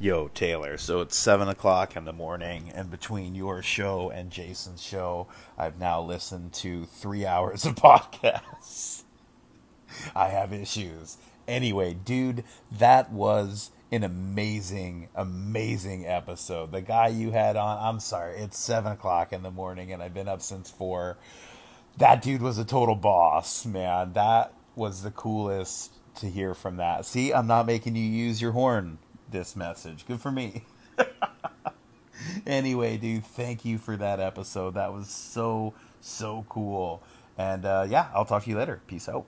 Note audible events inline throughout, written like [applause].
Yo, Taylor. So it's seven o'clock in the morning, and between your show and Jason's show, I've now listened to three [laughs] hours of podcasts. I have issues. Anyway, dude, that was an amazing, amazing episode. The guy you had on, I'm sorry, it's seven o'clock in the morning, and I've been up since four. That dude was a total boss, man. That was the coolest to hear from that. See, I'm not making you use your horn this message. Good for me. [laughs] anyway, dude, thank you for that episode. That was so, so cool. And uh, yeah, I'll talk to you later. Peace out.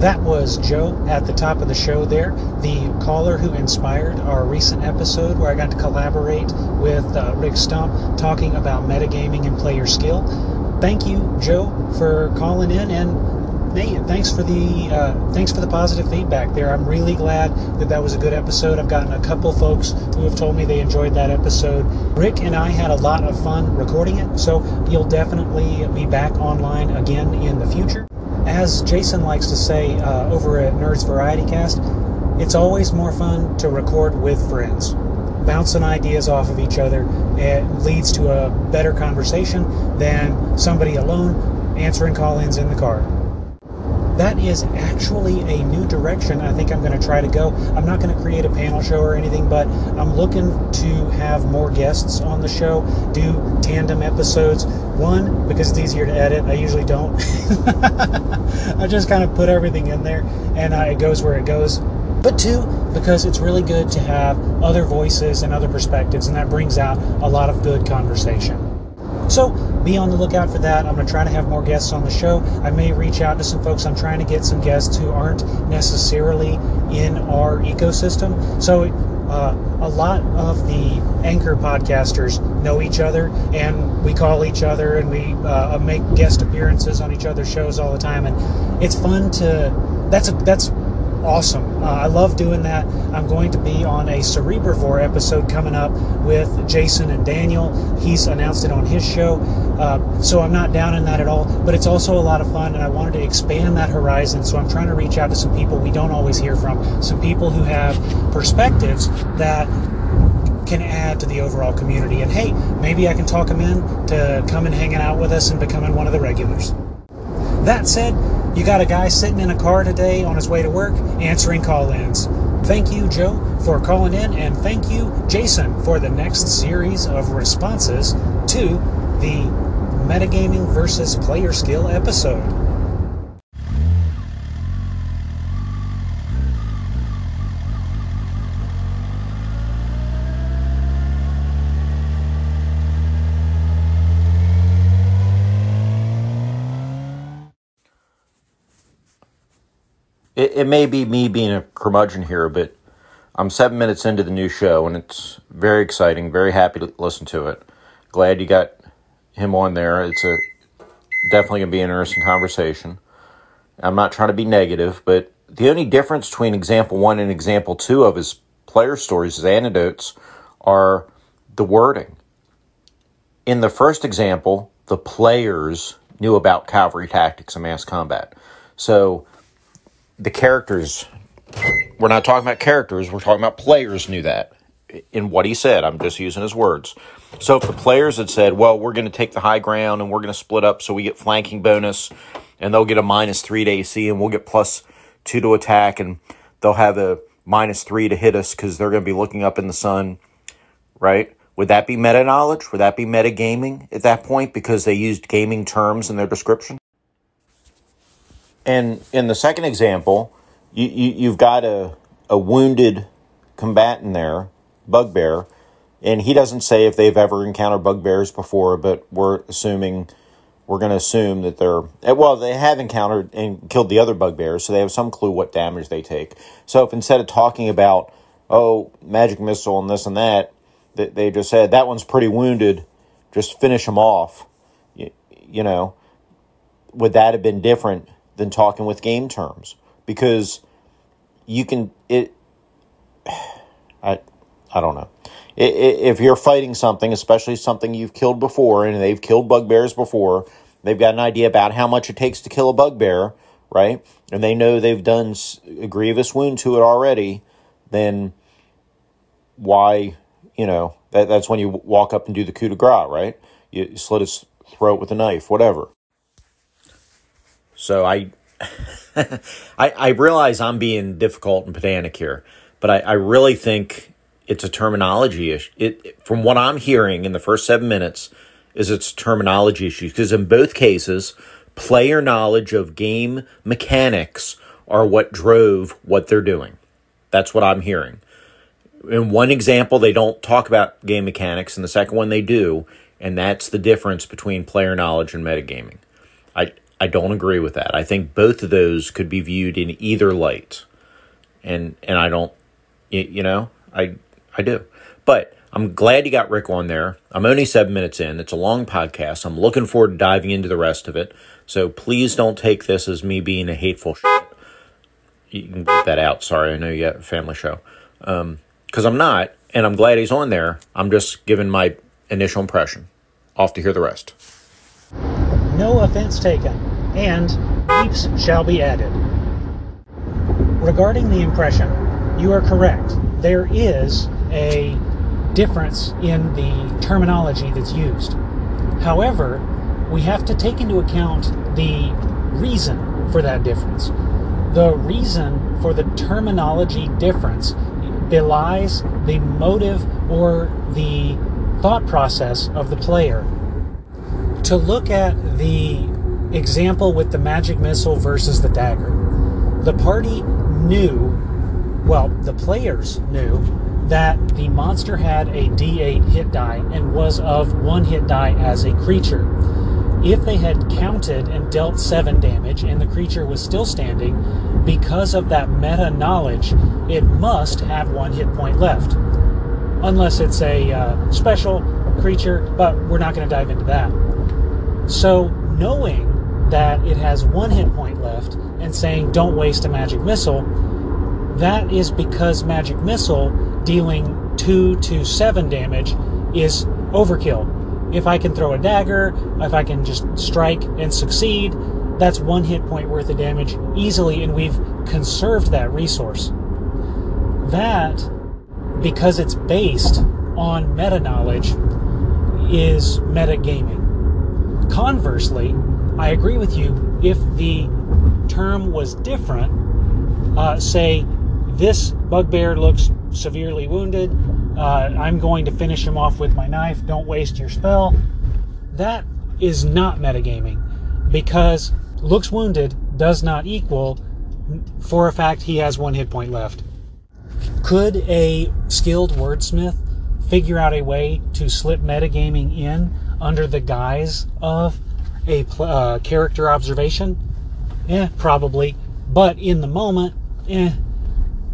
That was Joe at the top of the show there, the caller who inspired our recent episode where I got to collaborate with uh, Rick Stump talking about metagaming and player skill. Thank you, Joe, for calling in and thanks for the uh, thanks for the positive feedback there. I'm really glad that that was a good episode. I've gotten a couple folks who have told me they enjoyed that episode. Rick and I had a lot of fun recording it, so you'll definitely be back online again in the future as Jason likes to say uh, over at Nerds Variety Cast, it's always more fun to record with friends. Bouncing ideas off of each other it leads to a better conversation than somebody alone answering call ins in the car. That is actually a new direction I think I'm going to try to go. I'm not going to create a panel show or anything, but I'm looking to have more guests on the show, do tandem episodes. One, because it's easier to edit. I usually don't. [laughs] I just kind of put everything in there and uh, it goes where it goes. But two, because it's really good to have other voices and other perspectives, and that brings out a lot of good conversation. So be on the lookout for that. I'm going to try to have more guests on the show. I may reach out to some folks. I'm trying to get some guests who aren't necessarily in our ecosystem. So uh, a lot of the anchor podcasters know each other, and we call each other, and we uh, make guest appearances on each other's shows all the time, and it's fun to. That's a, that's awesome. Uh, I love doing that. I'm going to be on a Cerebrivore episode coming up with Jason and Daniel. He's announced it on his show. Uh, so I'm not down in that at all, but it's also a lot of fun, and I wanted to expand that horizon. So I'm trying to reach out to some people we don't always hear from, some people who have perspectives that can add to the overall community. And hey, maybe I can talk them in to come and hanging out with us and becoming one of the regulars. That said, you got a guy sitting in a car today on his way to work answering call ins. Thank you, Joe, for calling in, and thank you, Jason, for the next series of responses to the metagaming versus player skill episode. It, it may be me being a curmudgeon here, but I'm seven minutes into the new show, and it's very exciting. Very happy to listen to it. Glad you got him on there. It's a definitely gonna be an interesting conversation. I'm not trying to be negative, but the only difference between example one and example two of his player stories, his anecdotes, are the wording. In the first example, the players knew about cavalry tactics and mass combat. So the characters we're not talking about characters we're talking about players knew that in what he said. I'm just using his words. So if the players had said well we're going to take the high ground and we're going to split up so we get flanking bonus and they'll get a minus three to ac and we'll get plus two to attack and they'll have a minus three to hit us because they're going to be looking up in the sun right? Would that be meta knowledge would that be meta gaming at that point because they used gaming terms in their description and in the second example, you, you you've got a a wounded combatant there, bugbear, and he doesn't say if they've ever encountered bugbears before, but we're assuming we're going to assume that they're eh, well they have encountered and killed the other bugbears so they have some clue what damage they take so if instead of talking about oh, magic missile and this and that. That they just said that one's pretty wounded. Just finish him off. You, you know, would that have been different than talking with game terms? Because you can it. I I don't know. If you're fighting something, especially something you've killed before, and they've killed bugbears before, they've got an idea about how much it takes to kill a bugbear, right? And they know they've done a grievous wound to it already, then why, you know, that, that's when you walk up and do the coup de grace, right? You slit his throat with a knife, whatever. So I, [laughs] I, I realize I'm being difficult and pedantic here, but I, I really think it's a terminology issue. It, from what I'm hearing in the first seven minutes, is it's terminology issue because in both cases, player knowledge of game mechanics are what drove what they're doing. That's what I'm hearing. In one example, they don't talk about game mechanics, and the second one they do, and that's the difference between player knowledge and metagaming. I I don't agree with that. I think both of those could be viewed in either light, and and I don't, you know, I I do, but I'm glad you got Rick on there. I'm only seven minutes in. It's a long podcast. I'm looking forward to diving into the rest of it. So please don't take this as me being a hateful shit. You can get that out. Sorry, I know you got a family show. Um, I'm not, and I'm glad he's on there. I'm just giving my initial impression. Off to hear the rest. No offense taken, and beeps shall be added. Regarding the impression, you are correct. There is a difference in the terminology that's used. However, we have to take into account the reason for that difference. The reason for the terminology difference belies the motive or the thought process of the player. To look at the example with the magic missile versus the dagger, the party knew, well, the players knew that the monster had a d8 hit die and was of one hit die as a creature. If they had counted and dealt 7 damage and the creature was still standing, because of that meta knowledge, it must have one hit point left. Unless it's a uh, special creature, but we're not going to dive into that. So, knowing that it has one hit point left and saying don't waste a magic missile, that is because magic missile dealing 2 to 7 damage is overkill. If I can throw a dagger, if I can just strike and succeed, that's one hit point worth of damage easily, and we've conserved that resource. That, because it's based on meta knowledge, is meta gaming. Conversely, I agree with you if the term was different, uh, say, this bugbear looks severely wounded. Uh, I'm going to finish him off with my knife. Don't waste your spell. That is not metagaming because looks wounded does not equal for a fact he has one hit point left. Could a skilled wordsmith figure out a way to slip metagaming in under the guise of a uh, character observation? Yeah, probably. But in the moment, eh,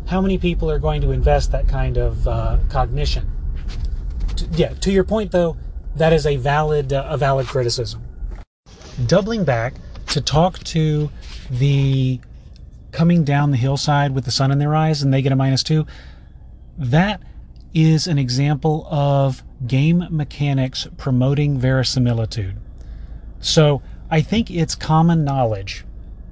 how many people are going to invest that kind of uh, cognition? Yeah, to your point though, that is a valid uh, a valid criticism. Doubling back to talk to the coming down the hillside with the sun in their eyes and they get a minus two. That is an example of game mechanics promoting verisimilitude. So I think it's common knowledge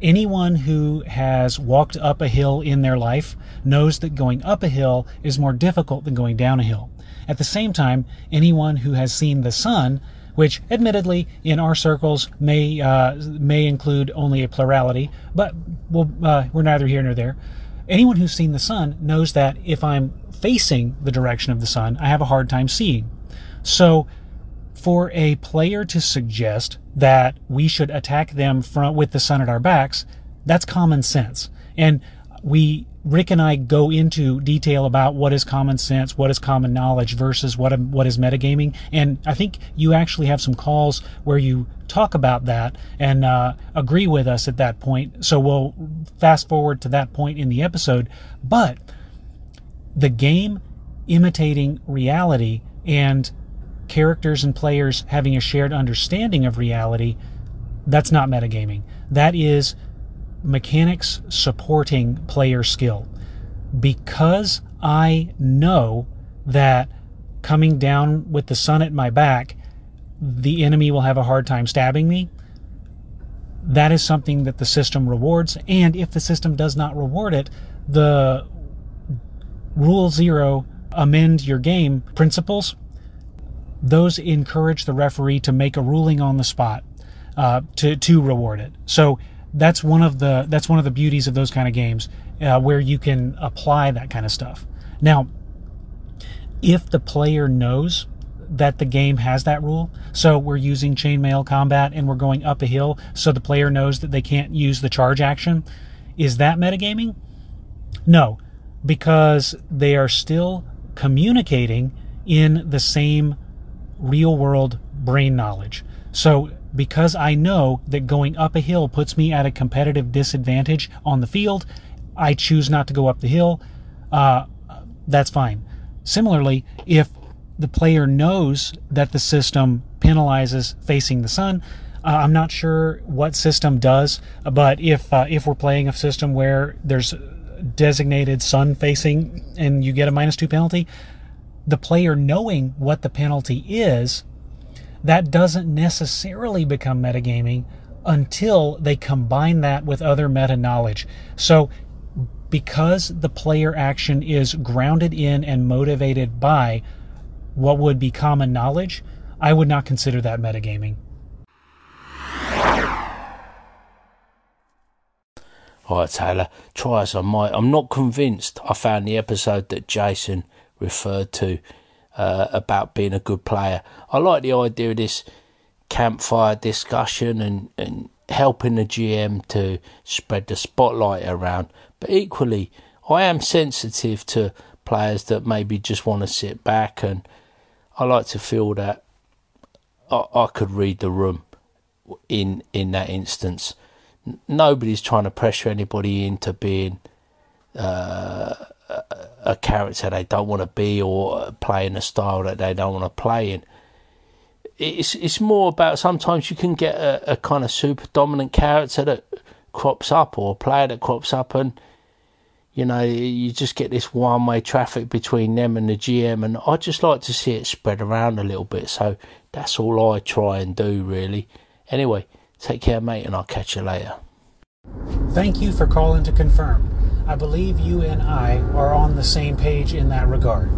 anyone who has walked up a hill in their life knows that going up a hill is more difficult than going down a hill. At the same time, anyone who has seen the sun, which admittedly in our circles may uh, may include only a plurality, but we'll, uh, we're neither here nor there. Anyone who's seen the sun knows that if I'm facing the direction of the sun, I have a hard time seeing. So for a player to suggest that we should attack them from with the sun at our backs, that's common sense. And we Rick and I go into detail about what is common sense, what is common knowledge versus what what is metagaming, and I think you actually have some calls where you talk about that and uh, agree with us at that point. So we'll fast forward to that point in the episode. But the game imitating reality and characters and players having a shared understanding of reality, that's not metagaming. That is mechanics supporting player skill. Because I know that coming down with the sun at my back, the enemy will have a hard time stabbing me. That is something that the system rewards. And if the system does not reward it, the rule zero amend your game principles, those encourage the referee to make a ruling on the spot uh, to to reward it. So that's one of the that's one of the beauties of those kind of games uh, where you can apply that kind of stuff. Now, if the player knows that the game has that rule, so we're using chainmail combat and we're going up a hill, so the player knows that they can't use the charge action, is that metagaming? No, because they are still communicating in the same real world brain knowledge. So, because I know that going up a hill puts me at a competitive disadvantage on the field, I choose not to go up the hill. Uh, that's fine. Similarly, if the player knows that the system penalizes facing the sun, uh, I'm not sure what system does, but if uh, if we're playing a system where there's designated sun facing and you get a minus two penalty, the player knowing what the penalty is, that doesn't necessarily become metagaming until they combine that with other meta knowledge. So, because the player action is grounded in and motivated by what would be common knowledge, I would not consider that metagaming. Alright, Taylor, try as I might. I'm not convinced I found the episode that Jason referred to uh, about being a good player. I like the idea of this campfire discussion and, and helping the GM to spread the spotlight around. But equally, I am sensitive to players that maybe just want to sit back, and I like to feel that I, I could read the room in in that instance. Nobody's trying to pressure anybody into being uh, a character they don't want to be or playing a style that they don't want to play in. It's it's more about sometimes you can get a, a kind of super dominant character that crops up or a player that crops up and you know you just get this one way traffic between them and the GM and I just like to see it spread around a little bit so that's all I try and do really. Anyway, take care mate and I'll catch you later. Thank you for calling to confirm. I believe you and I are on the same page in that regard.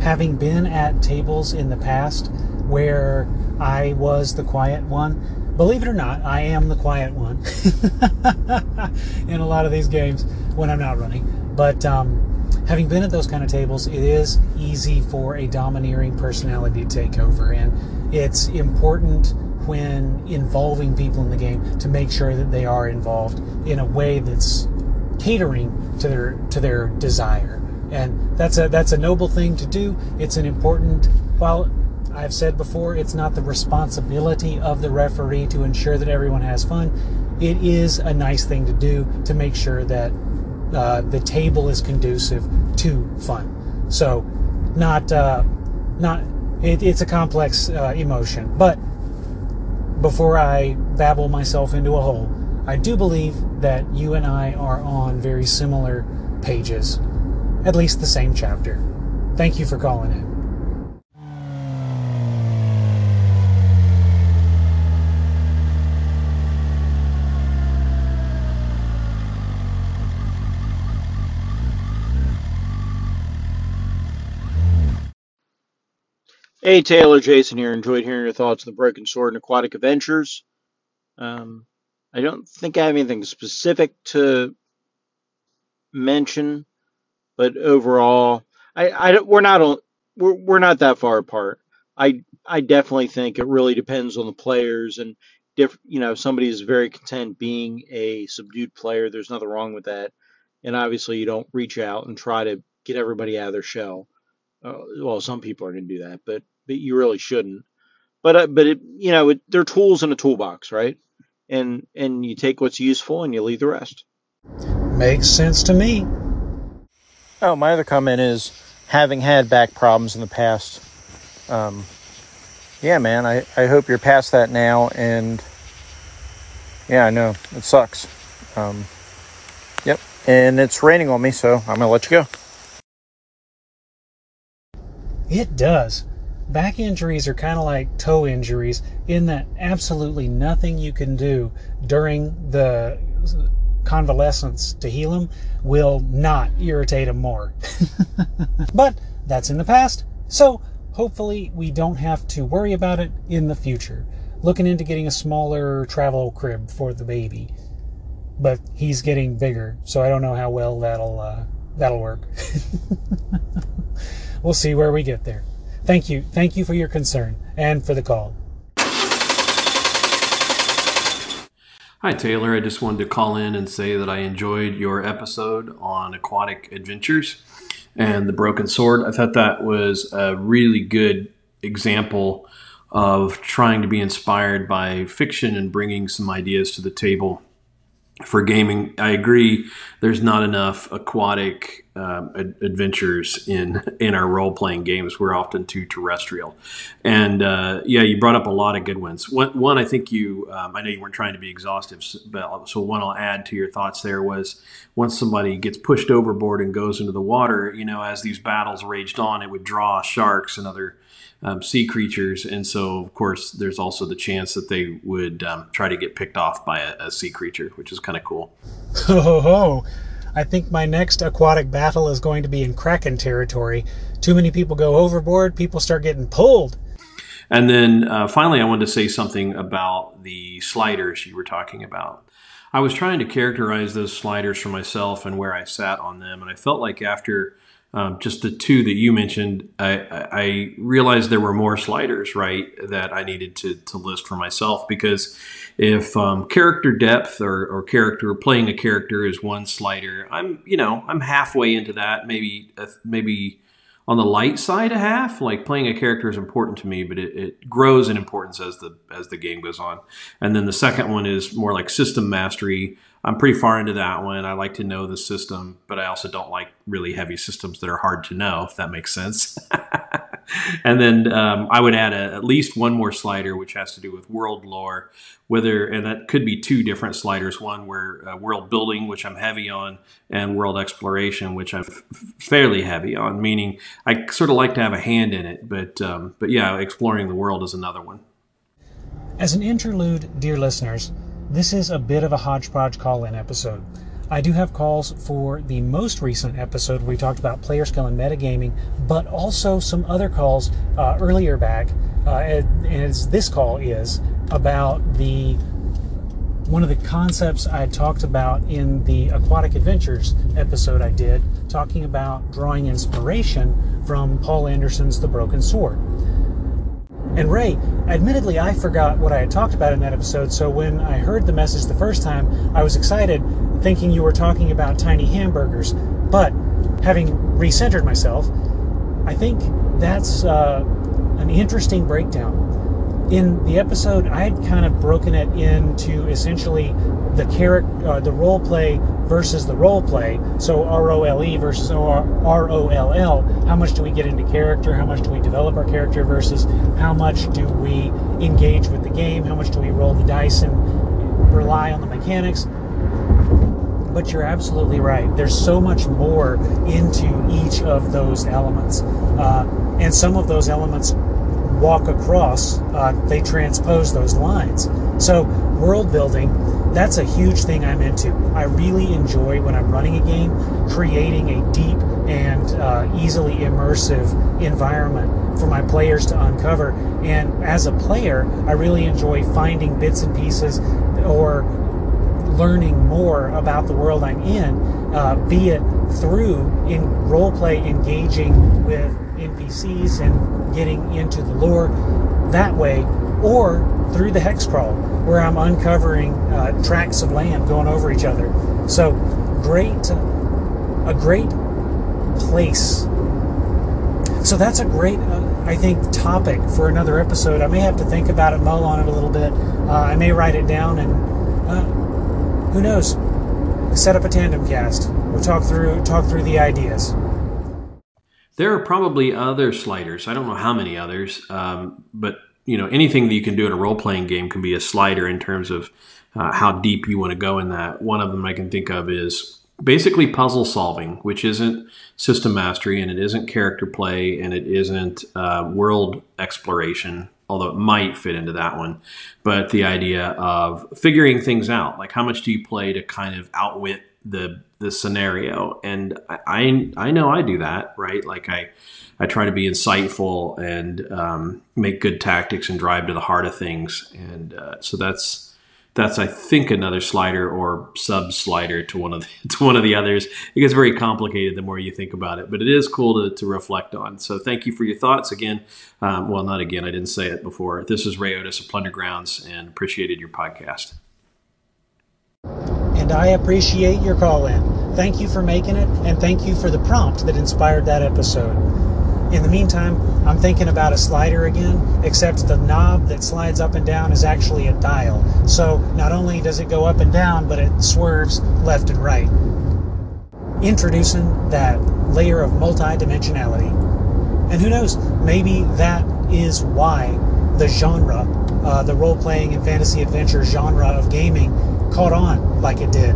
Having been at tables in the past where I was the quiet one, believe it or not, I am the quiet one [laughs] in a lot of these games when I'm not running. But um, having been at those kind of tables, it is easy for a domineering personality to take over, and it's important when involving people in the game to make sure that they are involved in a way that's catering to their to their desire. And that's a that's a noble thing to do. It's an important while I've said before, it's not the responsibility of the referee to ensure that everyone has fun. It is a nice thing to do to make sure that uh, the table is conducive to fun. So, not uh, not it, it's a complex uh, emotion. But before I babble myself into a hole, I do believe that you and I are on very similar pages, at least the same chapter. Thank you for calling in. Hey Taylor, Jason here. Enjoyed hearing your thoughts on the Broken Sword and Aquatic Adventures. Um, I don't think I have anything specific to mention, but overall, I, I we're not we're we're not that far apart. I I definitely think it really depends on the players and diff, you know, somebody is very content being a subdued player. There's nothing wrong with that, and obviously you don't reach out and try to get everybody out of their shell. Uh, well, some people are going to do that, but but you really shouldn't. But uh, but it, you know, it, they're tools in a toolbox, right? and and you take what's useful and you leave the rest. Makes sense to me. Oh, my other comment is having had back problems in the past. Um, yeah, man, I, I hope you're past that now. And yeah, I know it sucks. Um, yep. And it's raining on me, so I'm going to let you go. It does. Back injuries are kind of like toe injuries in that absolutely nothing you can do during the convalescence to heal them will not irritate them more. [laughs] but that's in the past, so hopefully we don't have to worry about it in the future. Looking into getting a smaller travel crib for the baby, but he's getting bigger, so I don't know how well that'll uh, that'll work. [laughs] we'll see where we get there. Thank you. Thank you for your concern and for the call. Hi, Taylor. I just wanted to call in and say that I enjoyed your episode on aquatic adventures and the broken sword. I thought that was a really good example of trying to be inspired by fiction and bringing some ideas to the table for gaming. I agree. There's not enough aquatic um, ad- adventures in [laughs] in our role playing games. We're often too terrestrial. And uh, yeah, you brought up a lot of good ones. One, one I think you. Um, I know you weren't trying to be exhaustive, but so one I'll add to your thoughts there was once somebody gets pushed overboard and goes into the water. You know, as these battles raged on, it would draw sharks and other um, sea creatures, and so of course there's also the chance that they would um, try to get picked off by a, a sea creature, which is kind of cool. Ho ho ho! I think my next aquatic battle is going to be in Kraken territory. Too many people go overboard, people start getting pulled. And then uh, finally, I wanted to say something about the sliders you were talking about. I was trying to characterize those sliders for myself and where I sat on them, and I felt like after um, just the two that you mentioned, I, I, realized there were more sliders, right, that I needed to, to list for myself because if um, character depth or, or character playing a character is one slider, I'm you know I'm halfway into that, maybe maybe on the light side a half. Like playing a character is important to me, but it, it grows in importance as the as the game goes on. And then the second one is more like system mastery I'm pretty far into that one. I like to know the system, but I also don't like really heavy systems that are hard to know, if that makes sense. [laughs] and then um, I would add a, at least one more slider, which has to do with world lore, whether and that could be two different sliders. One where uh, world building, which I'm heavy on, and world exploration, which I'm f- fairly heavy on. Meaning, I sort of like to have a hand in it, but um, but yeah, exploring the world is another one. As an interlude, dear listeners. This is a bit of a hodgepodge call in episode. I do have calls for the most recent episode where we talked about player skill and metagaming, but also some other calls uh, earlier back, uh, as this call is about the one of the concepts I talked about in the Aquatic Adventures episode I did, talking about drawing inspiration from Poul Anderson's The Broken Sword. And Ray, admittedly, I forgot what I had talked about in that episode, so when I heard the message the first time, I was excited, thinking you were talking about tiny hamburgers. But having recentered myself, I think that's uh, an interesting breakdown. In the episode, I had kind of broken it into essentially the character, uh, the role play versus the role play. So R O L E versus R O L L. How much do we get into character? How much do we develop our character versus how much do we engage with the game? How much do we roll the dice and rely on the mechanics? But you're absolutely right. There's so much more into each of those elements. Uh, and some of those elements walk across, uh, they transpose those lines. So, world building, that's a huge thing I'm into. I really enjoy when I'm running a game, creating a deep and uh, easily immersive environment for my players to uncover. And as a player, I really enjoy finding bits and pieces or learning more about the world I'm in, uh, be it through in role play engaging with NPCs and getting into the lore that way, or through the hex crawl where I'm uncovering uh, tracts of land going over each other. So great, a great place. So that's a great, uh, I think, topic for another episode. I may have to think about it, mull on it a little bit. Uh, I may write it down, and uh, who knows? Set up a tandem cast. We'll talk through talk through the ideas. there are probably other sliders. I don't know how many others, um, but you know anything that you can do in a role playing game can be a slider in terms of uh, how deep you want to go in that. One of them I can think of is basically puzzle solving, which isn't system mastery and it isn't character play and it isn't uh, world exploration, although it might fit into that one. But the idea of figuring things out, like how much do you play to kind of outwit the the scenario? And I I know I do that, right? Like I. I try to be insightful and um, make good tactics and drive to the heart of things, and uh, so that's that's I think another slider or sub slider to one of the, [laughs] to one of the others. It gets very complicated the more you think about it, but it is cool to, to reflect on. So thank you for your thoughts again. Um, well, not again. I didn't say it before. This is Ray Otis of Plundergrounds, and appreciated your podcast. And I appreciate your call in. Thank you for making it, and thank you for the prompt that inspired that episode. In the meantime, I'm thinking about a slider again, except the knob that slides up and down is actually a dial. So not only does it go up and down, but it swerves left and right. Introducing that layer of multi-dimensionality. And who knows, maybe that is why the genre, uh, the role playing and fantasy adventure genre of gaming, caught on like it did.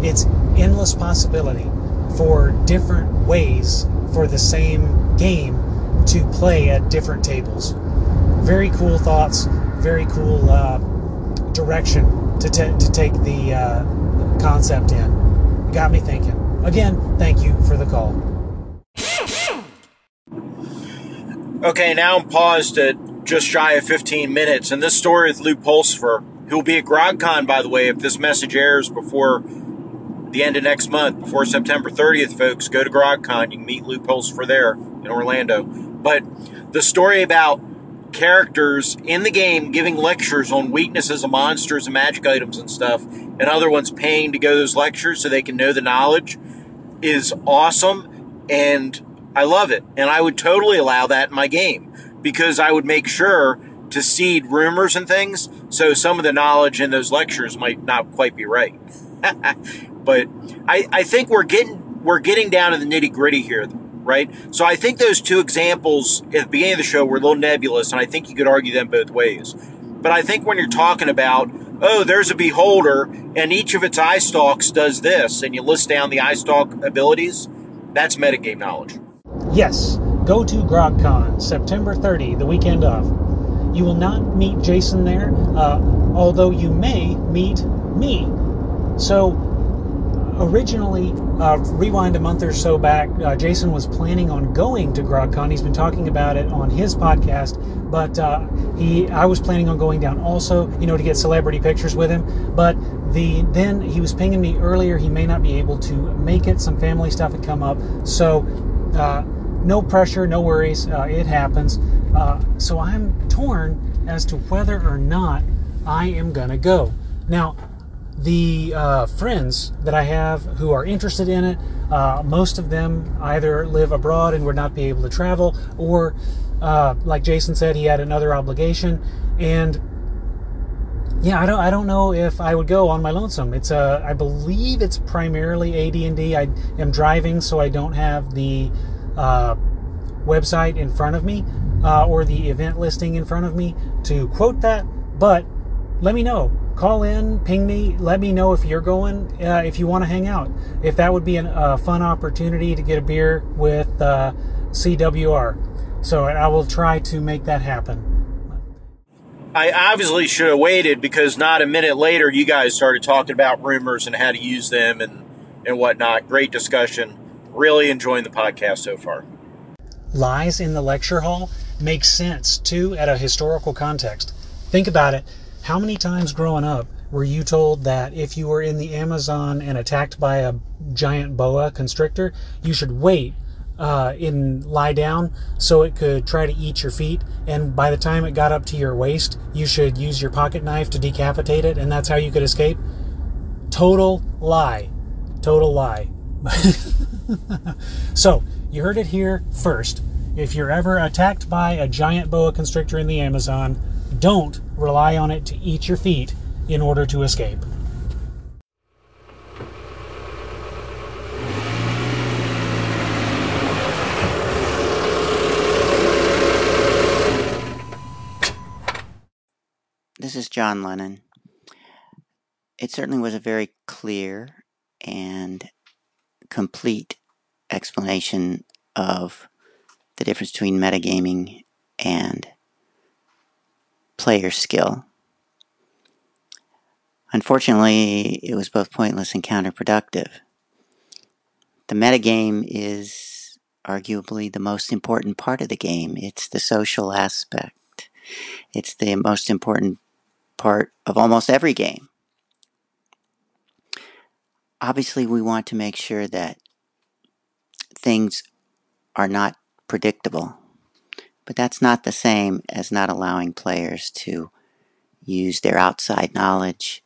It's endless possibility for different ways for the same game to play at different tables. Very cool thoughts, very cool uh, direction to, t- to take the uh, concept in. Got me thinking. Again, thank you for the call. Okay, now I'm paused at just shy of 15 minutes, and this story with Lew Pulsipher, who will be at GrogCon, by the way, if this message airs before the end of next month, before September 30th, folks, go to GrogCon. You can meet Lew Pulsipher there in Orlando. But the story about characters in the game giving lectures on weaknesses of monsters and magic items and stuff, and other ones paying to go to those lectures so they can know the knowledge is awesome. And I love it. And I would totally allow that in my game because I would make sure to seed rumors and things so some of the knowledge in those lectures might not quite be right. [laughs] but I, I think we're getting we're getting down to the nitty gritty here, right? So I think those two examples at the beginning of the show were a little nebulous, and I think you could argue them both ways. But I think when you're talking about, oh, there's a beholder, and each of its eye stalks does this, and you list down the eye stalk abilities, that's metagame knowledge. Yes, go to GrogCon, September 30, the weekend of. You will not meet Jason there, uh, although you may meet me. So originally, uh, rewind a month or so back, uh, Jason was planning on going to GrogCon. He's been talking about it on his podcast, but uh, he, I was planning on going down also, you know, to get celebrity pictures with him. But the then he was pinging me earlier. He may not be able to make it. Some family stuff had come up, so uh, no pressure, no worries. Uh, it happens. Uh, so I'm torn as to whether or not I am gonna go. Now, the uh, friends that I have who are interested in it, uh, most of them either live abroad and would not be able to travel, or uh, like Jason said, he had another obligation, and yeah, I don't, I don't know if I would go on my lonesome. It's a, I believe it's primarily AD&D. I am driving, so I don't have the uh, website in front of me uh, or the event listing in front of me to quote that, but let me know call in, ping me, let me know if you're going, uh, if you want to hang out. If that would be a uh, fun opportunity to get a beer with uh, CWR. So I will try to make that happen. I obviously should have waited because not a minute later you guys started talking about rumors and how to use them and, and whatnot. Great discussion. Really enjoying the podcast so far. Lies in the lecture hall make sense too at a historical context. Think about it how many times growing up were you told that if you were in the Amazon and attacked by a giant boa constrictor, you should wait uh, and lie down so it could try to eat your feet. And by the time it got up to your waist, you should use your pocket knife to decapitate it, and that's how you could escape? Total lie. Total lie. [laughs] so, you heard it here first. If you're ever attacked by a giant boa constrictor in the Amazon, don't rely on it to eat your feet in order to escape. This is John Lennon. It certainly was a very clear and complete explanation of the difference between metagaming and player skill. Unfortunately, it was both pointless and counterproductive. The metagame is arguably the most important part of the game. It's the social aspect. It's the most important part of almost every game. Obviously, we want to make sure that things are not predictable, but that's not the same as not allowing players to use their outside knowledge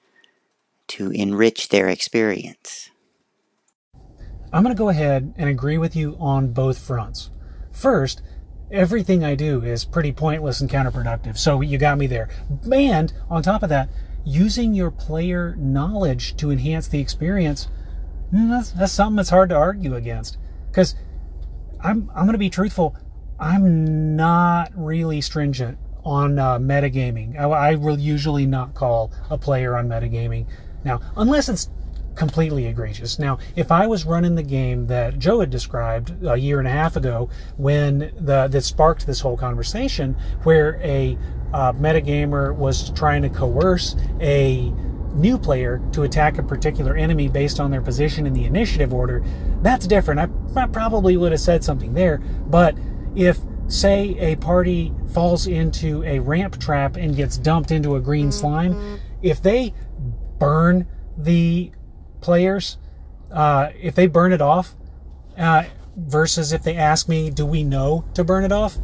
to enrich their experience. I'm going to go ahead and agree with you on both fronts. First, everything I do is pretty pointless and counterproductive, so you got me there. And on top of that, using your player knowledge to enhance the experience, that's, that's something that's hard to argue against. Because I'm, I'm going to be truthful, I'm not really stringent on uh, metagaming. I, I will usually not call a player on metagaming. Now, unless it's completely egregious. Now, if I was running the game that Joe had described a year and a half ago, when the that sparked this whole conversation, where a uh, metagamer was trying to coerce a new player to attack a particular enemy based on their position in the initiative order, that's different. I, I probably would have said something there, but if say a party falls into a ramp trap and gets dumped into a green slime, if they burn the players, uh, if they burn it off, uh, versus if they ask me, do we know to burn it off?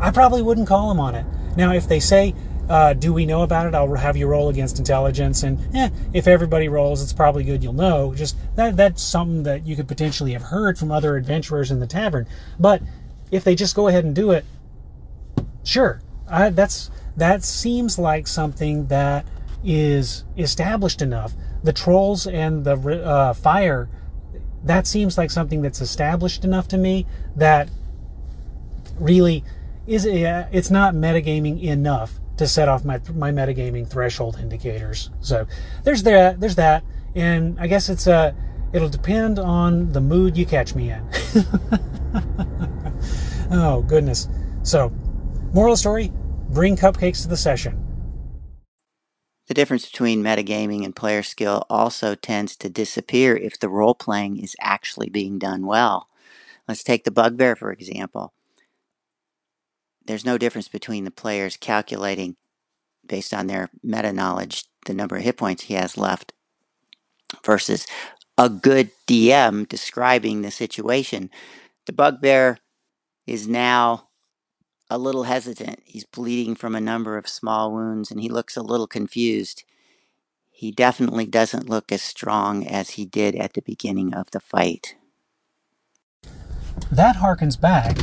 I probably wouldn't call them on it. Now, if they say, uh, do we know about it? I'll have you roll against intelligence, and eh, if everybody rolls, it's probably good you'll know. Just that that's something that you could potentially have heard from other adventurers in the tavern. But if they just go ahead and do it, sure, I, that's that seems like something that is established enough. The trolls and the uh, fire, that seems like something that's established enough to me that really is uh, it's not metagaming enough to set off my my metagaming threshold indicators. So there's that there's that, and I guess it's a uh, it'll depend on the mood you catch me in. [laughs] oh goodness. So moral story: bring cupcakes to the session. The difference between metagaming and player skill also tends to disappear if the role playing is actually being done well. Let's take the bugbear, for example. There's no difference between the players calculating, based on their meta knowledge, the number of hit points he has left versus a good DM describing the situation. The bugbear is now a little hesitant. He's bleeding from a number of small wounds and he looks a little confused. He definitely doesn't look as strong as he did at the beginning of the fight. That harkens back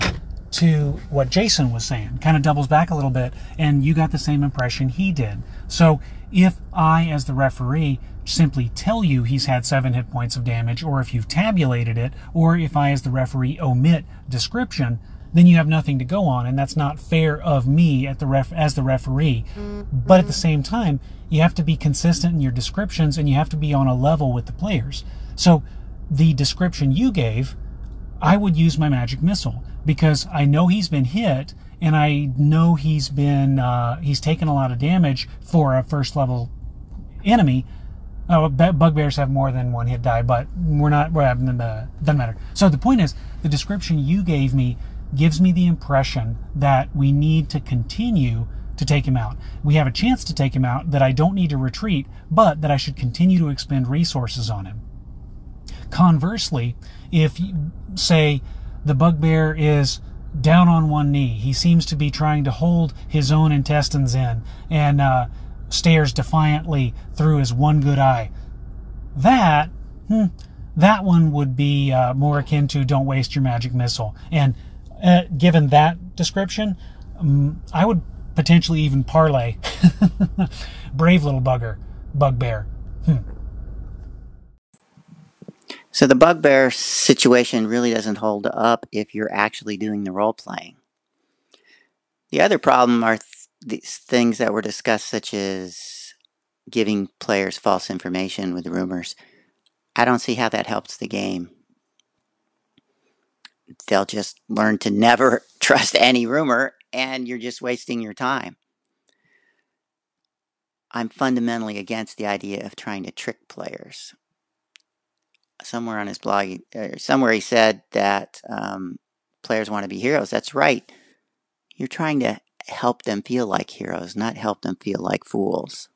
to what Jason was saying, kind of doubles back a little bit, and you got the same impression he did. So if I, as the referee, simply tell you he's had seven hit points of damage, or if you've tabulated it, or if I, as the referee, omit description, then you have nothing to go on, and that's not fair of me at the ref as the referee. But at the same time, you have to be consistent in your descriptions, and you have to be on a level with the players. So the description you gave, I would use my magic missile because I know he's been hit, and I know he's been uh, he's taken a lot of damage for a first level enemy. Oh, bugbears have more than one hit die, but we're not. We're the doesn't matter. So the point is, the description you gave me gives me the impression that we need to continue to take him out. We have a chance to take him out, that I don't need to retreat, but that I should continue to expend resources on him. Conversely, if, say, the bugbear is down on one knee, he seems to be trying to hold his own intestines in and uh, stares defiantly through his one good eye. That, hmm, that one would be uh, more akin to don't waste your magic missile. And uh, given that description, um, I would potentially even parlay [laughs] brave little bugger, bugbear. Hmm. So the bugbear situation really doesn't hold up if you're actually doing the role playing. The other problem are th- these things that were discussed, such as giving players false information with rumors, I don't see how that helps the game. They'll just learn to never [laughs] trust any rumor, and you're just wasting your time. I'm fundamentally against the idea of trying to trick players. Somewhere on his blog, uh, somewhere he said that um, players want to be heroes. That's right. You're trying to help them feel like heroes, not help them feel like fools.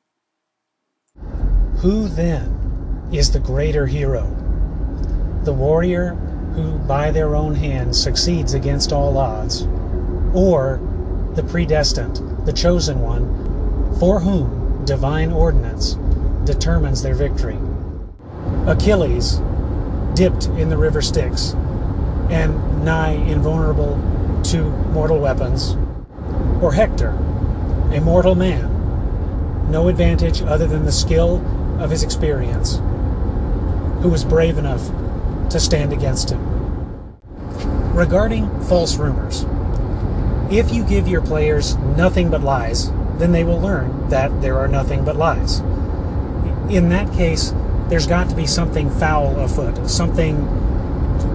Who then is the greater hero? The warrior who, by their own hand, succeeds against all odds, or the predestined, the chosen one, for whom divine ordinance determines their victory? Achilles, dipped in the river Styx, and nigh invulnerable to mortal weapons, or Hector, a mortal man, no advantage other than the skill of his experience, who was brave enough to stand against him. Regarding false rumors, if you give your players nothing but lies, then they will learn that there are nothing but lies. In that case, there's got to be something foul afoot, something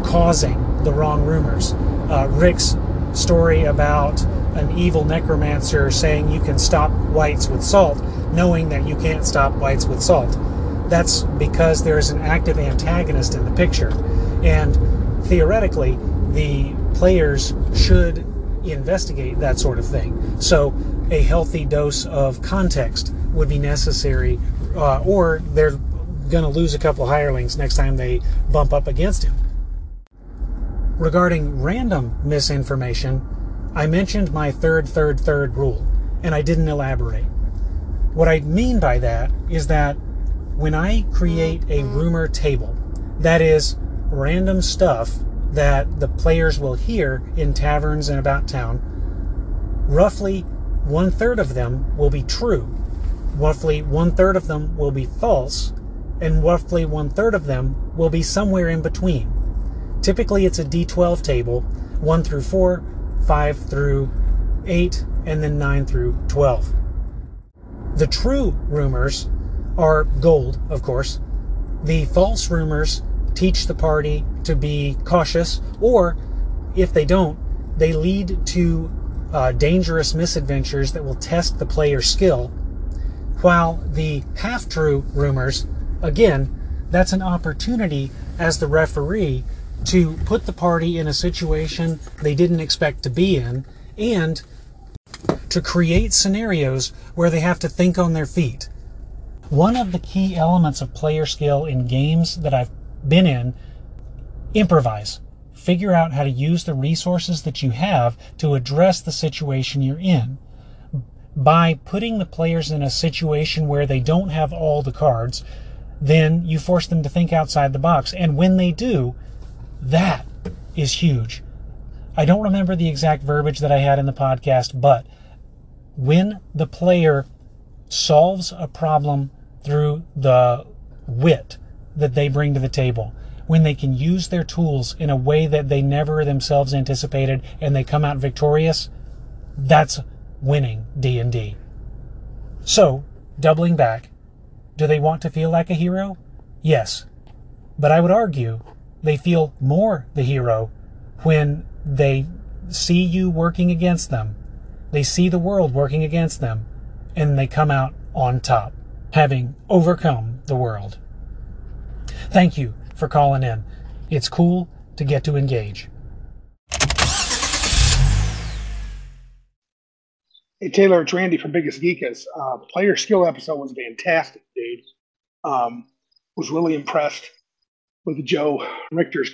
causing the wrong rumors. Uh, Rick's story about an evil necromancer saying you can stop whites with salt, knowing that you can't stop whites with salt. That's because there is an active antagonist in the picture. And theoretically, the players should investigate that sort of thing. So, a healthy dose of context would be necessary, uh, or they're going to lose a couple hirelings next time they bump up against him. Regarding random misinformation, I mentioned my third, third, third rule, and I didn't elaborate. What I mean by that is that when I create a rumor table, that is random stuff that the players will hear in taverns and about town, roughly one third of them will be true, roughly one third of them will be false, and roughly one third of them will be somewhere in between. Typically, it's a D12 table, 1 through 4, 5 through 8, and then 9 through 12. The true rumors are gold, of course. The false rumors teach the party to be cautious, or if they don't, they lead to uh, dangerous misadventures that will test the player's skill. While the half true rumors, again, that's an opportunity as the referee to put the party in a situation they didn't expect to be in and to create scenarios where they have to think on their feet. One of the key elements of player skill in games that I've been in improvise. Figure out how to use the resources that you have to address the situation you're in. By putting the players in a situation where they don't have all the cards, then you force them to think outside the box. And when they do, that is huge. I don't remember the exact verbiage that I had in the podcast, but when the player solves a problem through the wit that they bring to the table, when they can use their tools in a way that they never themselves anticipated and they come out victorious, that's winning D&D. So, doubling back, do they want to feel like a hero? Yes. But I would argue they feel more the hero when they see you working against them. They see the world working against them, and they come out on top, having overcome the world. Thank you for calling in. It's cool to get to engage. Hey Taylor, it's Randy from Biggest Geekas. Uh, player skill episode was fantastic, dude. Um, was really impressed with Joe Richter's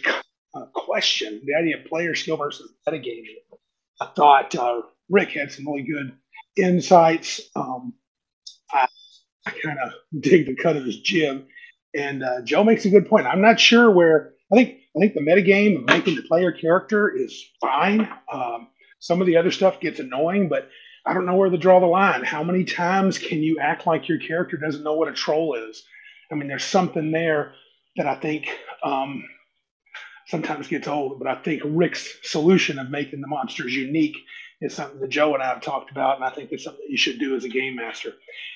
uh, question, the idea of player skill versus metagaming. I thought uh, Rick had some really good insights. Um, I kind of dig the cut of his jib, and uh, Joe makes a good point. I'm not sure where. I think I think the metagame of making the player character is fine. Um, some of the other stuff gets annoying, but I don't know where to draw the line. How many times can you act like your character doesn't know what a troll is? I mean, there's something there that I think um, sometimes gets old, but I think Rick's solution of making the monsters unique is something that Joe and I have talked about, and I think it's something that you should do as a game master.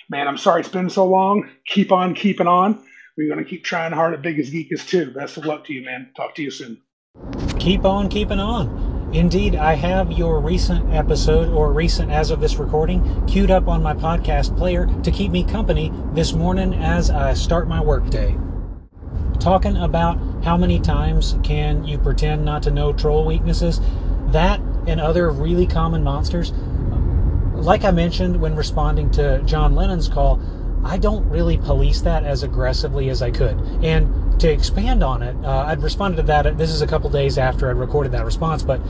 Man, I'm sorry it's been so long. Keep on keeping on. We're going to keep trying hard at Biggest Geekas too. Best of luck to you, man. Talk to you soon. Keep on keeping on. Indeed, I have your recent episode, or recent as of this recording, queued up on my podcast player to keep me company this morning as I start my workday. Talking about how many times can you pretend not to know troll weaknesses, that and other really common monsters. Like I mentioned when responding to John Lennon's call, I don't really police that as aggressively as I could. And to expand on it, uh, I'd responded to that. This is a couple days after I'd recorded that response, but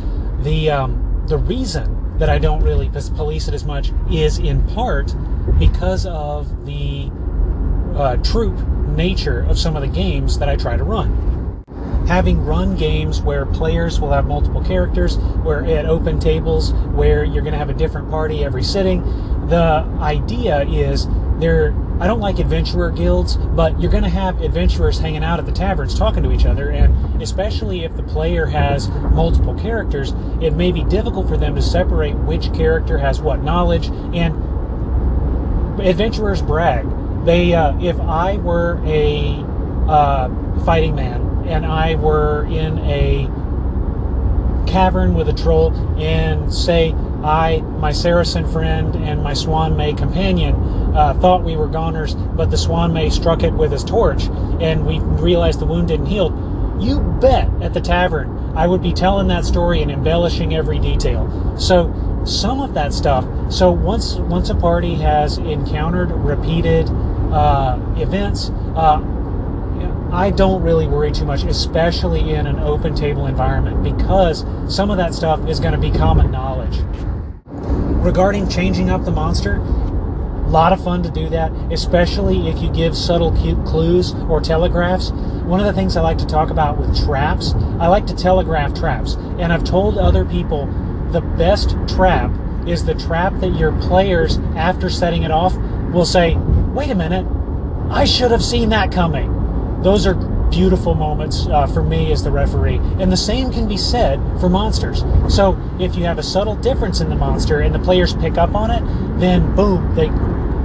the um, the reason that I don't really police it as much is in part because of the uh, troupe nature of some of the games that I try to run having run games where players will have multiple characters, where at open tables where you're going to have a different party every sitting, the idea is there. I don't like adventurer guilds, but you're going to have adventurers hanging out at the taverns talking to each other, and especially if the player has multiple characters, it may be difficult for them to separate which character has what knowledge. And adventurers brag. They, uh, if I were a uh, fighting man and I were in a cavern with a troll, and say I, my Saracen friend, and my Swanmay companion uh, thought we were goners, but the Swanmay struck it with his torch, and we realized the wound didn't heal. You bet at the tavern I would be telling that story and embellishing every detail. So some of that stuff. So once once a party has encountered repeated uh, events, uh, I don't really worry too much, especially in an open table environment, because some of that stuff is going to be common knowledge. Regarding changing up the monster, a lot of fun to do that, especially if you give subtle clues or telegraphs. One of the things I like to talk about with traps, I like to telegraph traps. And I've told other people the best trap is the trap that your players, after setting it off, will say, wait a minute, I should have seen that coming those are beautiful moments uh, for me as the referee. And the same can be said for monsters. So if you have a subtle difference in the monster and the players pick up on it, then boom, they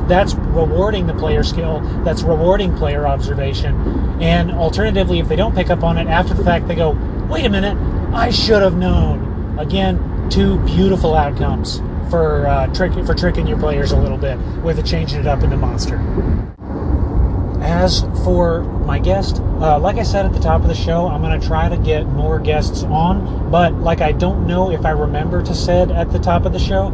that's rewarding the player skill, that's rewarding player observation. And alternatively, if they don't pick up on it after the fact, they go, wait a minute, I should have known. Again, two beautiful outcomes for uh, trick, for tricking your players a little bit with changing it up into monster. As for my guest, uh, like I said at the top of the show, I'm going to try to get more guests on, but like I don't know if I remember to said at the top of the show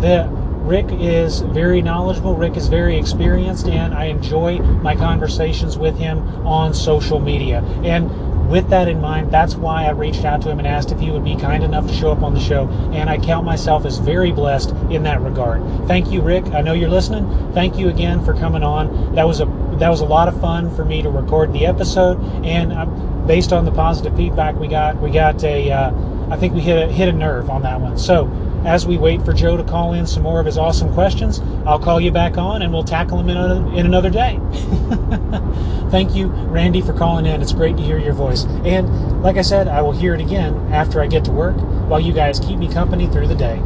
that Rick is very knowledgeable, Rick is very experienced, and I enjoy my conversations with him on social media. And with that in mind, that's why I reached out to him and asked if he would be kind enough to show up on the show. And I count myself as very blessed in that regard. Thank you, Rick. I know you're listening. Thank you again for coming on. That was a that was a lot of fun for me to record the episode. And uh, based on the positive feedback we got, we got a uh, I think we hit a, hit a nerve on that one. So as we wait for Joe to call in some more of his awesome questions, I'll call you back on and we'll tackle them in, a, in another day. [laughs] Thank you, Randy, for calling in. It's great to hear your voice. And like I said, I will hear it again after I get to work while you guys keep me company through the day.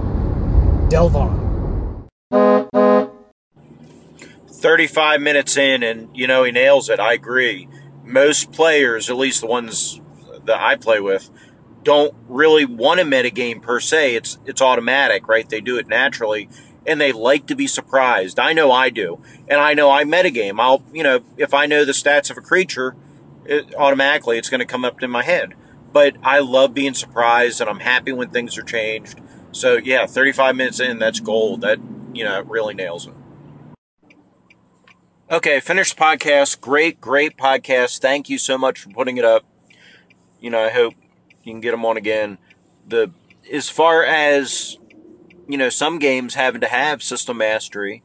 Delvon. 35 minutes in, and you know, he nails it. I agree. Most players, at least the ones that I play with, don't really want a metagame per se. It's it's automatic, right? They do it naturally, and they like to be surprised. I know I do, and I know I metagame. I'll you know if I know the stats of a creature, it, automatically it's going to come up in my head. But I love being surprised, and I'm happy when things are changed. So yeah, 35 minutes in, that's gold. That you know really nails it. Okay, finished podcast. Great, great podcast. Thank you so much for putting it up. You know, I hope you can get them on again. The as far as you know, some games having to have system mastery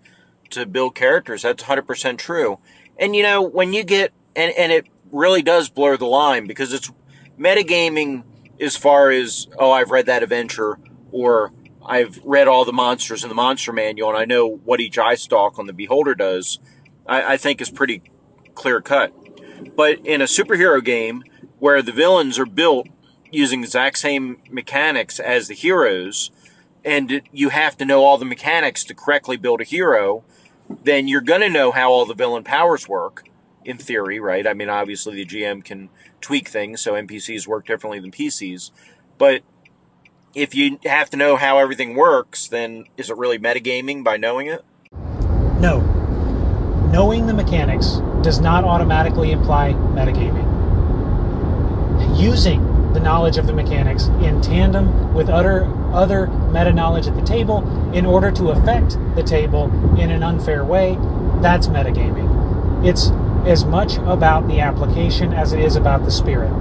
to build characters. That's 100% true. And you know, when you get and and it really does blur the line because it's metagaming as far as oh, I've read that adventure or I've read all the monsters in the monster manual and I know what each eye stalk on the beholder does. I, I think is pretty clear cut. But in a superhero game where the villains are built using the exact same mechanics as the heroes, and you have to know all the mechanics to correctly build a hero, then you're going to know how all the villain powers work in theory, right? I mean, obviously the GM can tweak things, so NPCs work differently than PCs. But if you have to know how everything works, then is it really metagaming by knowing it? No. Knowing the mechanics does not automatically imply metagaming. Using the knowledge of the mechanics in tandem with other other meta knowledge at the table in order to affect the table in an unfair way, that's metagaming. It's as much about the application as it is about the spirit.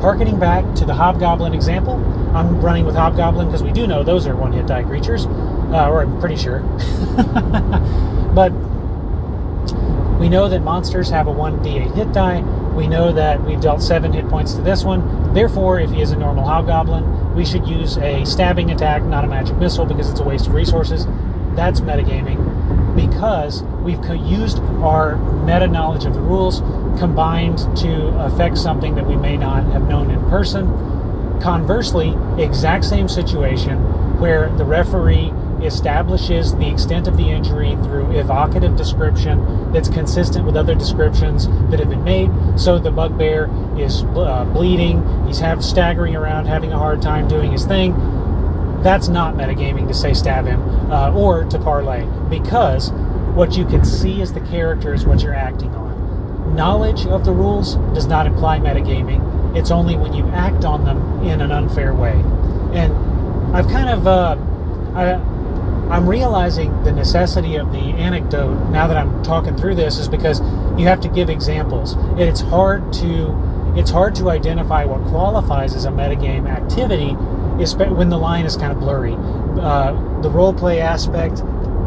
Harkening back to the Hobgoblin example, I'm running with Hobgoblin because we do know those are one hit die creatures, uh, or I'm pretty sure. [laughs] but we know that monsters have a 1d8 hit die. We know that we've dealt 7 hit points to this one. Therefore, if he is a normal Hobgoblin, we should use a stabbing attack, not a magic missile, because it's a waste of resources. That's metagaming because we've used our meta knowledge of the rules combined to affect something that we may not have known in person. Conversely, exact same situation where the referee establishes the extent of the injury through evocative description that's consistent with other descriptions that have been made. So the bugbear is uh, bleeding, he's staggering around, having a hard time doing his thing that's not metagaming to say stab him uh, or to parlay because what you can see as the character is what you're acting on. Knowledge of the rules does not imply metagaming. It's only when you act on them in an unfair way. And I've kind of, uh, I, I'm realizing the necessity of the anecdote now that I'm talking through this is because you have to give examples. And it's hard to it's hard to identify what qualifies as a metagame activity when the line is kind of blurry. Uh, the role play aspect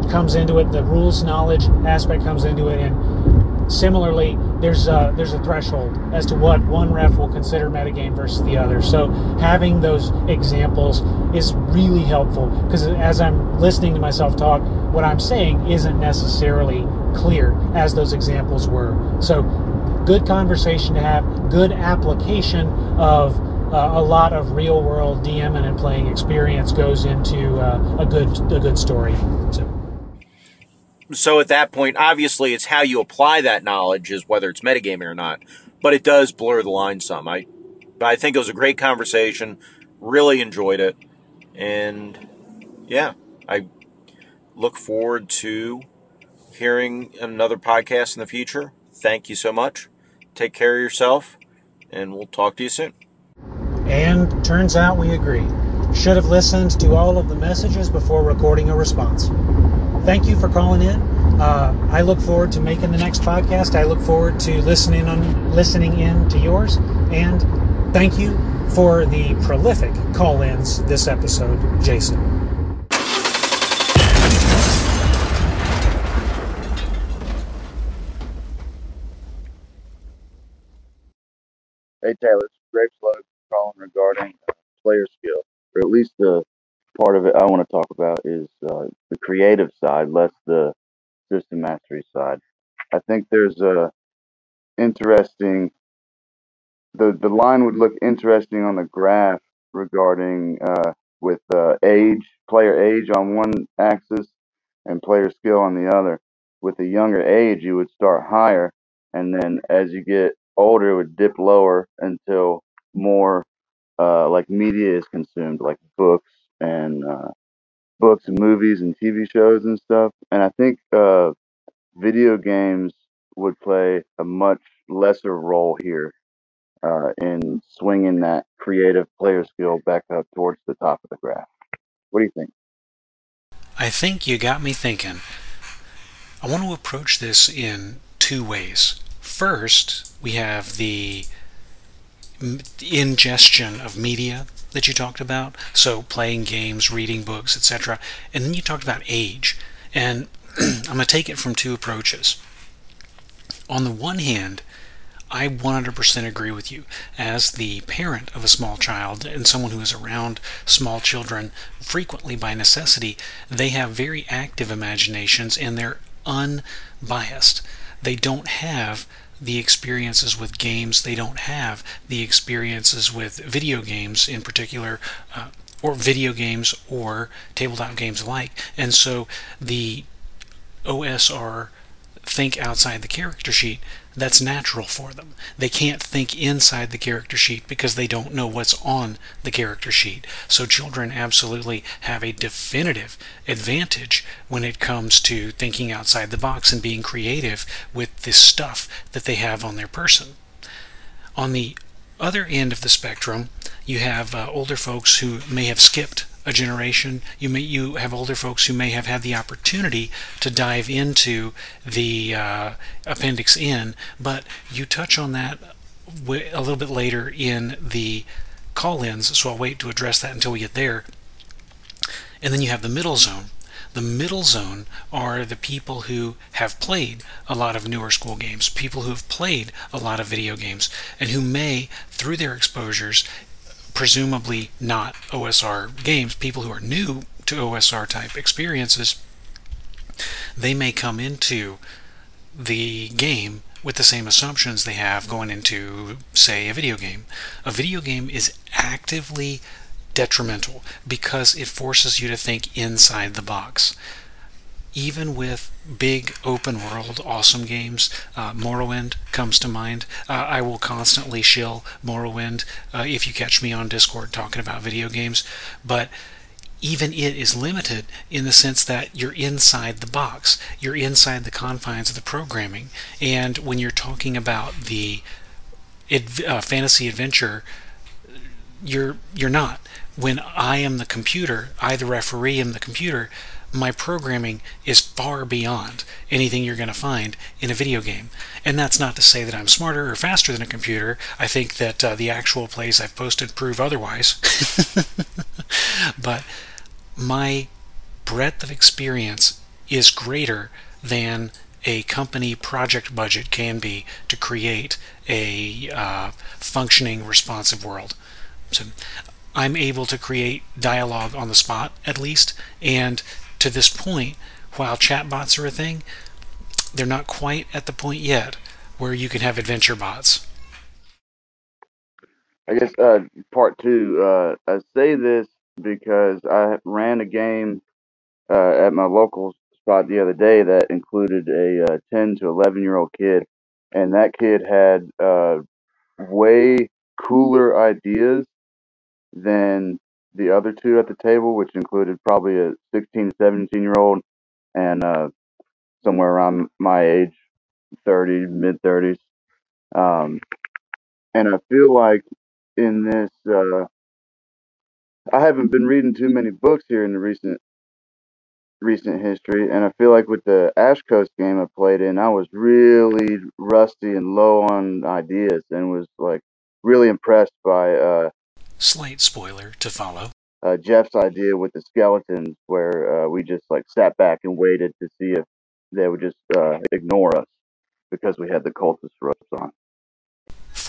comes into it, the rules knowledge aspect comes into it, and similarly, there's a, there's a threshold as to what one ref will consider metagame versus the other. So having those examples is really helpful because as I'm listening to myself talk, what I'm saying isn't necessarily clear as those examples were. So good conversation to have, good application of uh, a lot of real world DMing and playing experience goes into uh, a good a good story. So. So at that point, obviously, it's how you apply that knowledge is whether it's metagaming or not. But it does blur the line some. I, but I think it was a great conversation. Really enjoyed it, and yeah, I look forward to hearing another podcast in the future. Thank you so much. Take care of yourself, and we'll talk to you soon. And turns out we agree. Should have listened to all of the messages before recording a response. Thank you for calling in. Uh, I look forward to making the next podcast. I look forward to listening on listening in to yours. And thank you for the prolific call-ins this episode, Jason. Hey Taylor, it's Slug calling regarding player skill, or at least the part of it I want to talk about is uh, the creative side, less the system mastery side. I think there's a interesting. The the line would look interesting on the graph regarding uh, with uh, age, player age on one axis, and player skill on the other. With a younger age, you would start higher, and then as you get older, it would dip lower until more uh, like media is consumed, like books and uh, books and movies and TV shows and stuff. And I think uh, video games would play a much lesser role here uh, in swinging that creative player skill back up towards the top of the graph. What do you think? I think you got me thinking. I want to approach this in two ways. First, we have the ingestion of media that you talked about. So playing games, reading books, etc. And then you talked about age. And [clears throat] I'm going to take it from two approaches. On the one hand, I 100% agree with you. As the parent of a small child and someone who is around small children frequently by necessity, they have very active imaginations and they're unbiased. They don't have the experiences with games they don't have, the experiences with video games in particular, uh, or video games or tabletop games alike. And so the OSR think outside the character sheet, that's natural for them. They can't think inside the character sheet because they don't know what's on the character sheet. So children absolutely have a definitive advantage when it comes to thinking outside the box and being creative with the stuff that they have on their person. On the other end of the spectrum, you have uh, older folks who may have skipped a generation. You may you have older folks who may have had the opportunity to dive into the uh, Appendix N, but you touch on that a little bit later in the call-ins. So I'll wait to address that until we get there. And then you have the middle zone. The middle zone are the people who have played a lot of newer school games, people who have played a lot of video games, and who may, through their exposures, presumably not OSR games, people who are new to OSR type experiences, they may come into the game with the same assumptions they have going into, say, a video game. A video game is actively detrimental because it forces you to think inside the box even with big open world awesome games, uh, Morrowind comes to mind. Uh, I will constantly shill Morrowind uh, if you catch me on Discord talking about video games, but even it is limited in the sense that you're inside the box, you're inside the confines of the programming, and when you're talking about the uh, fantasy adventure, you're you're not. When I am the computer, I the referee am the computer my programming is far beyond anything you're going to find in a video game. And that's not to say that I'm smarter or faster than a computer. I think that uh, the actual plays I've posted prove otherwise. [laughs] but my breadth of experience is greater than a company project budget can be to create a uh, functioning responsive world. So I'm able to create dialogue on the spot at least and to this point, while chatbots are a thing, they're not quite at the point yet where you can have adventure bots. I guess uh, part two. Uh, I say this because I ran a game uh, at my local spot the other day that included a uh, 10 to 11 year old kid, and that kid had uh, way cooler ideas than the other two at the table, which included probably a 16, 17 year old and uh, somewhere around my age, 30, mid 30s. Um, and I feel like in this, uh, I haven't been reading too many books here in the recent recent history, and I feel like with the Ash Coast game I played in, I was really rusty and low on ideas, and was like really impressed by uh, Slight spoiler to follow. Uh, Jeff's idea with the skeletons, where uh, we just like sat back and waited to see if they would just uh, ignore us because we had the cultist ropes on.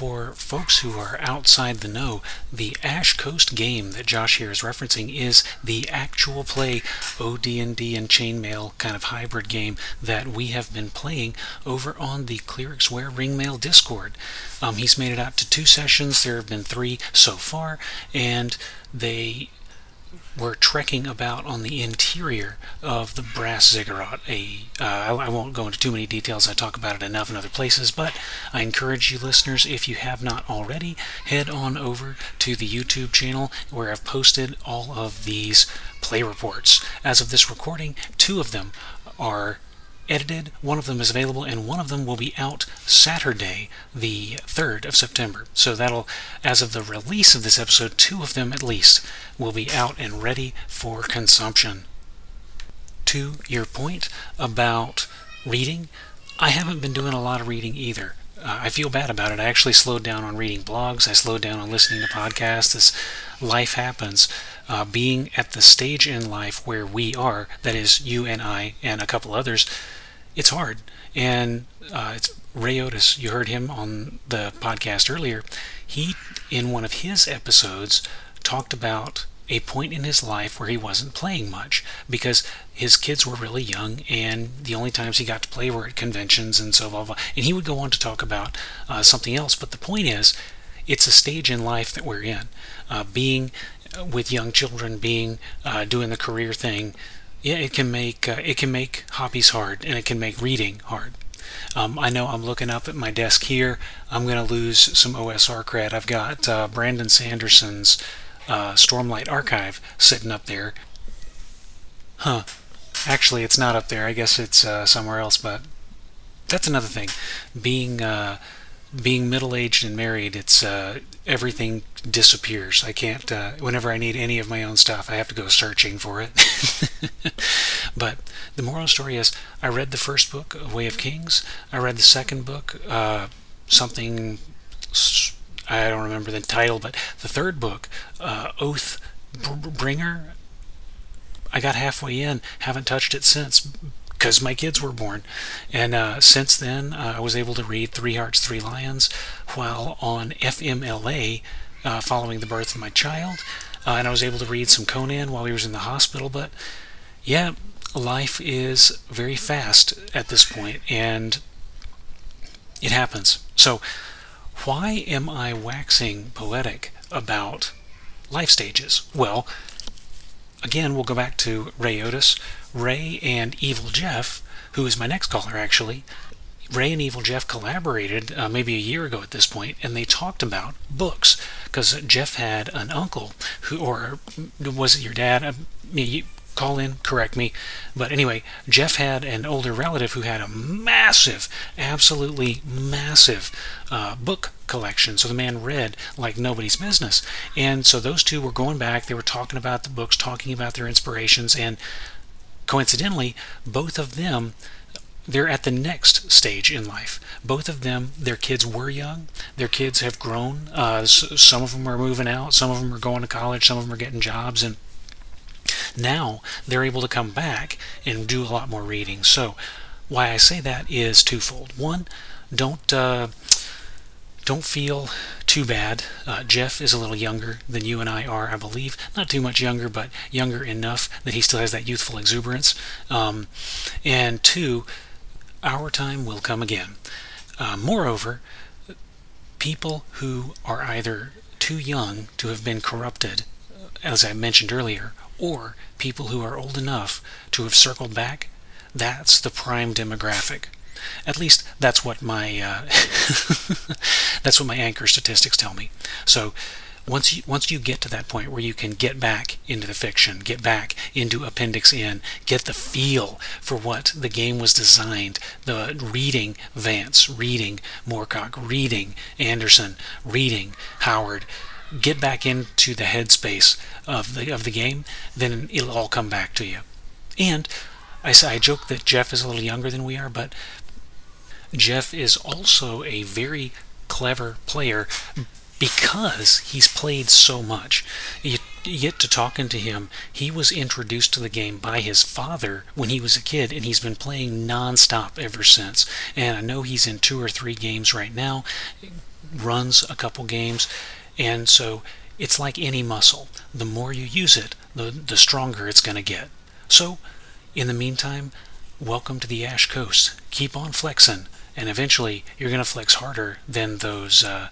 For folks who are outside the know, the Ash Coast game that Josh here is referencing is the actual play OD&D and chainmail kind of hybrid game that we have been playing over on the Clerics Wear Ringmail Discord. Um, he's made it out to two sessions. There have been three so far, and they were trekking about on the interior of the brass ziggurat. A, uh, I, I won't go into too many details. I talk about it enough in other places, but I encourage you listeners, if you have not already, head on over to the YouTube channel where I've posted all of these play reports. As of this recording, two of them are edited. One of them is available, and one of them will be out Saturday, the 3rd of September. So that'll, as of the release of this episode, two of them at least will be out and ready for consumption. To your point about reading, I haven't been doing a lot of reading either. Uh, I feel bad about it. I actually slowed down on reading blogs. I slowed down on listening to podcasts. As life happens. Uh, being at the stage in life where we are, that is, you and I and a couple others, it's hard. And uh, it's Ray Otis, you heard him on the podcast earlier. He, in one of his episodes, talked about a point in his life where he wasn't playing much because his kids were really young and the only times he got to play were at conventions and so blah, blah. And he would go on to talk about uh, something else. But the point is, it's a stage in life that we're in. Uh, being with young children being uh, doing the career thing, yeah, it can make uh, it can make hobbies hard, and it can make reading hard. Um, I know I'm looking up at my desk here. I'm going to lose some OSR cred. I've got uh, Brandon Sanderson's uh, Stormlight Archive sitting up there. Huh. Actually, it's not up there. I guess it's uh, somewhere else, but that's another thing. Being uh, being middle aged and married, it's uh, everything disappears. I can't. Uh, whenever I need any of my own stuff, I have to go searching for it. [laughs] but the moral story is, I read the first book, Way of Kings. I read the second book, uh, something. I don't remember the title, but the third book, uh, Oath Bringer. I got halfway in, haven't touched it since because my kids were born. And uh, since then, uh, I was able to read Three Hearts, Three Lions while on FMLA uh, following the birth of my child. Uh, and I was able to read some Conan while he was in the hospital. But yeah, life is very fast at this point, and it happens. So, why am I waxing poetic about life stages? Well, again, we'll go back to Ray Otis. Ray and Evil Jeff, who is my next caller actually, Ray and Evil Jeff collaborated uh, maybe a year ago at this point, and they talked about books because Jeff had an uncle who, or was it your dad? Uh, me, call in, correct me. But anyway, Jeff had an older relative who had a massive, absolutely massive uh, book collection. So the man read like nobody's business. And so those two were going back, they were talking about the books, talking about their inspirations, and coincidentally, both of them they're at the next stage in life. Both of them, their kids were young. Their kids have grown. Uh, some of them are moving out. Some of them are going to college. Some of them are getting jobs. And now they're able to come back and do a lot more reading. So, why I say that is twofold. One, don't uh, don't feel too bad. Uh, Jeff is a little younger than you and I are, I believe. Not too much younger, but younger enough that he still has that youthful exuberance. Um, and two, our time will come again. Uh, moreover, people who are either too young to have been corrupted, as I mentioned earlier, or people who are old enough to have circled back, that's the prime demographic. At least that's what my uh, [laughs] that's what my anchor statistics tell me. So once you once you get to that point where you can get back into the fiction, get back into Appendix N, get the feel for what the game was designed, the reading Vance, reading Moorcock, reading Anderson, reading Howard, get back into the headspace of the of the game, then it'll all come back to you. And I I joke that Jeff is a little younger than we are, but Jeff is also a very clever player because he's played so much. You, get to talking to him, he was introduced to the game by his father when he was a kid, and he's been playing nonstop ever since. And I know he's in two or three games right now, runs a couple games, and so it's like any muscle. The more you use it, the, the stronger it's going to get. So, in the meantime, welcome to the Ash Coast. Keep on flexing, and eventually you're going to flex harder than those uh,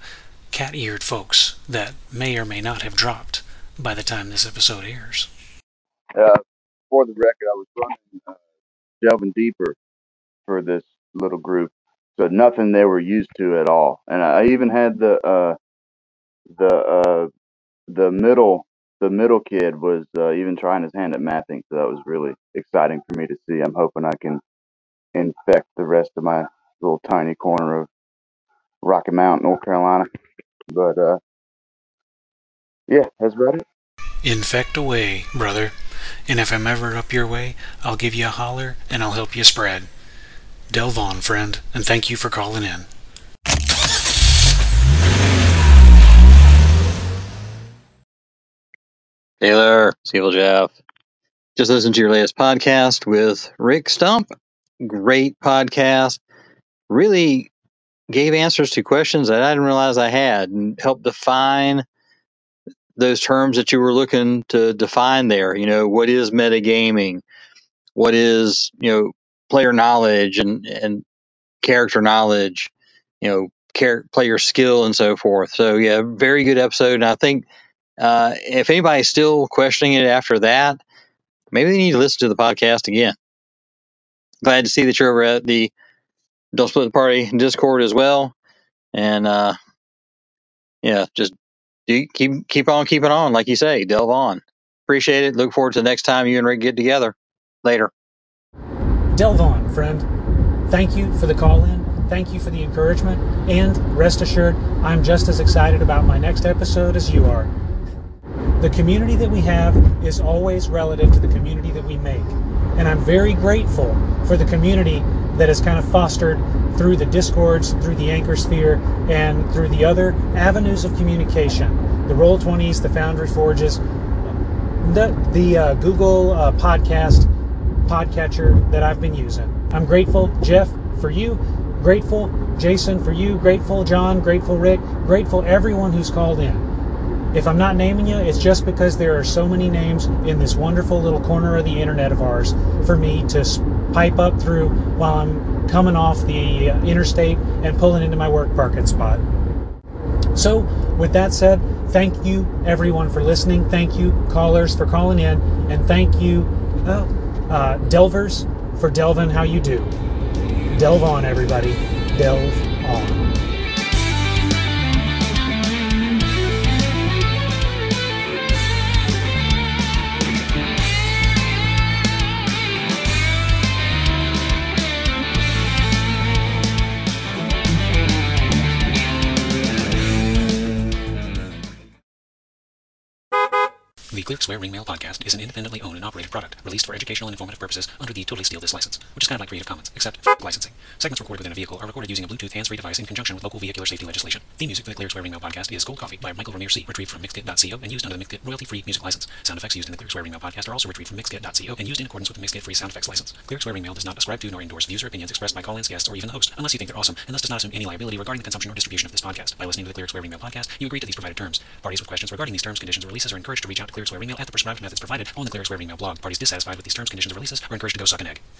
cat eared folks that may or may not have dropped by the time this episode airs. Uh, for the record, I was running uh, delving deeper for this little group, so nothing they were used to at all. And I even had the uh, the uh, the middle the middle kid was uh, even trying his hand at mathing, so that was really exciting for me to see. I'm hoping I can infect the rest of my little tiny corner of Rocky Mount, North Carolina. But uh, yeah, that's about it. Infect away, brother. And if I'm ever up your way, I'll give you a holler and I'll help you spread. Delve on, friend, and thank you for calling in. Hey Taylor, Evil Jeff. Just listened to your latest podcast with Rick Stump. Great podcast. Really gave answers to questions that I didn't realize I had and helped define those terms that you were looking to define there. You know, what is metagaming? What is, you know, player knowledge and, and character knowledge, you know, char- player skill and so forth. So, yeah, very good episode. And I think uh, if anybody's still questioning it after that, maybe they need to listen to the podcast again. Glad to see that you're over at the Don't Split the Party Discord as well. And uh, yeah, just do keep keep on keeping on, like you say, delve on. Appreciate it. Look forward to the next time you and Rick get together. Later. Delve on, friend. Thank you for the call in. Thank you for the encouragement. And rest assured, I'm just as excited about my next episode as you are. The community that we have is always relative to the community that we make. And I'm very grateful for the community that is kind of fostered through the discords, through the anchor sphere, and through the other avenues of communication. The Roll20s, the Foundry Forges, the, the uh, Google uh, podcast podcatcher that I've been using. I'm grateful, Jeff, for you. Grateful, Jason, for you. Grateful, John. Grateful, Rick. Grateful, everyone who's called in. If I'm not naming you, it's just because there are so many names in this wonderful little corner of the internet of ours for me to pipe up through while I'm coming off the uh, interstate and pulling into my work parking spot. So, with that said, thank you everyone for listening. Thank you callers for calling in, and thank you uh, uh, delvers for delving how you do. Delve on, everybody. Delve on. Clerics Wear Ring Mail podcast is an independently owned and operated product released for educational and informative purposes under the Totally Steal This license, which is kind of like Creative Commons, except for licensing. Segments recorded within a vehicle are recorded using a Bluetooth hands-free device in conjunction with local vehicular safety legislation. The music for the Clerics Wear Ring Mail podcast is Gold Coffee by Michael Ramir C, retrieved from Mixkit.co and used under the Mixkit royalty-free music license. Sound effects used in the Clerics Wear Ring Mail podcast are also retrieved from Mixkit.co and used in accordance with the Mixkit free sound effects license. Clerics Wear Ring Mail does not ascribe to nor endorse views or opinions expressed by call-ins, guests, or even the host, unless you think they're awesome, and thus does not assume any liability regarding the consumption or distribution of this podcast. By listening to the Clerics Wear Ring Mail podcast, you agree to these provided terms. Parties with questions regarding these terms, conditions, or releases are encouraged to reach out to Clear Ring Mail at the prescribed methods provided on the Clerics Wear Ring Mail blog. Parties dissatisfied with these terms, conditions, or releases are encouraged to go suck an egg.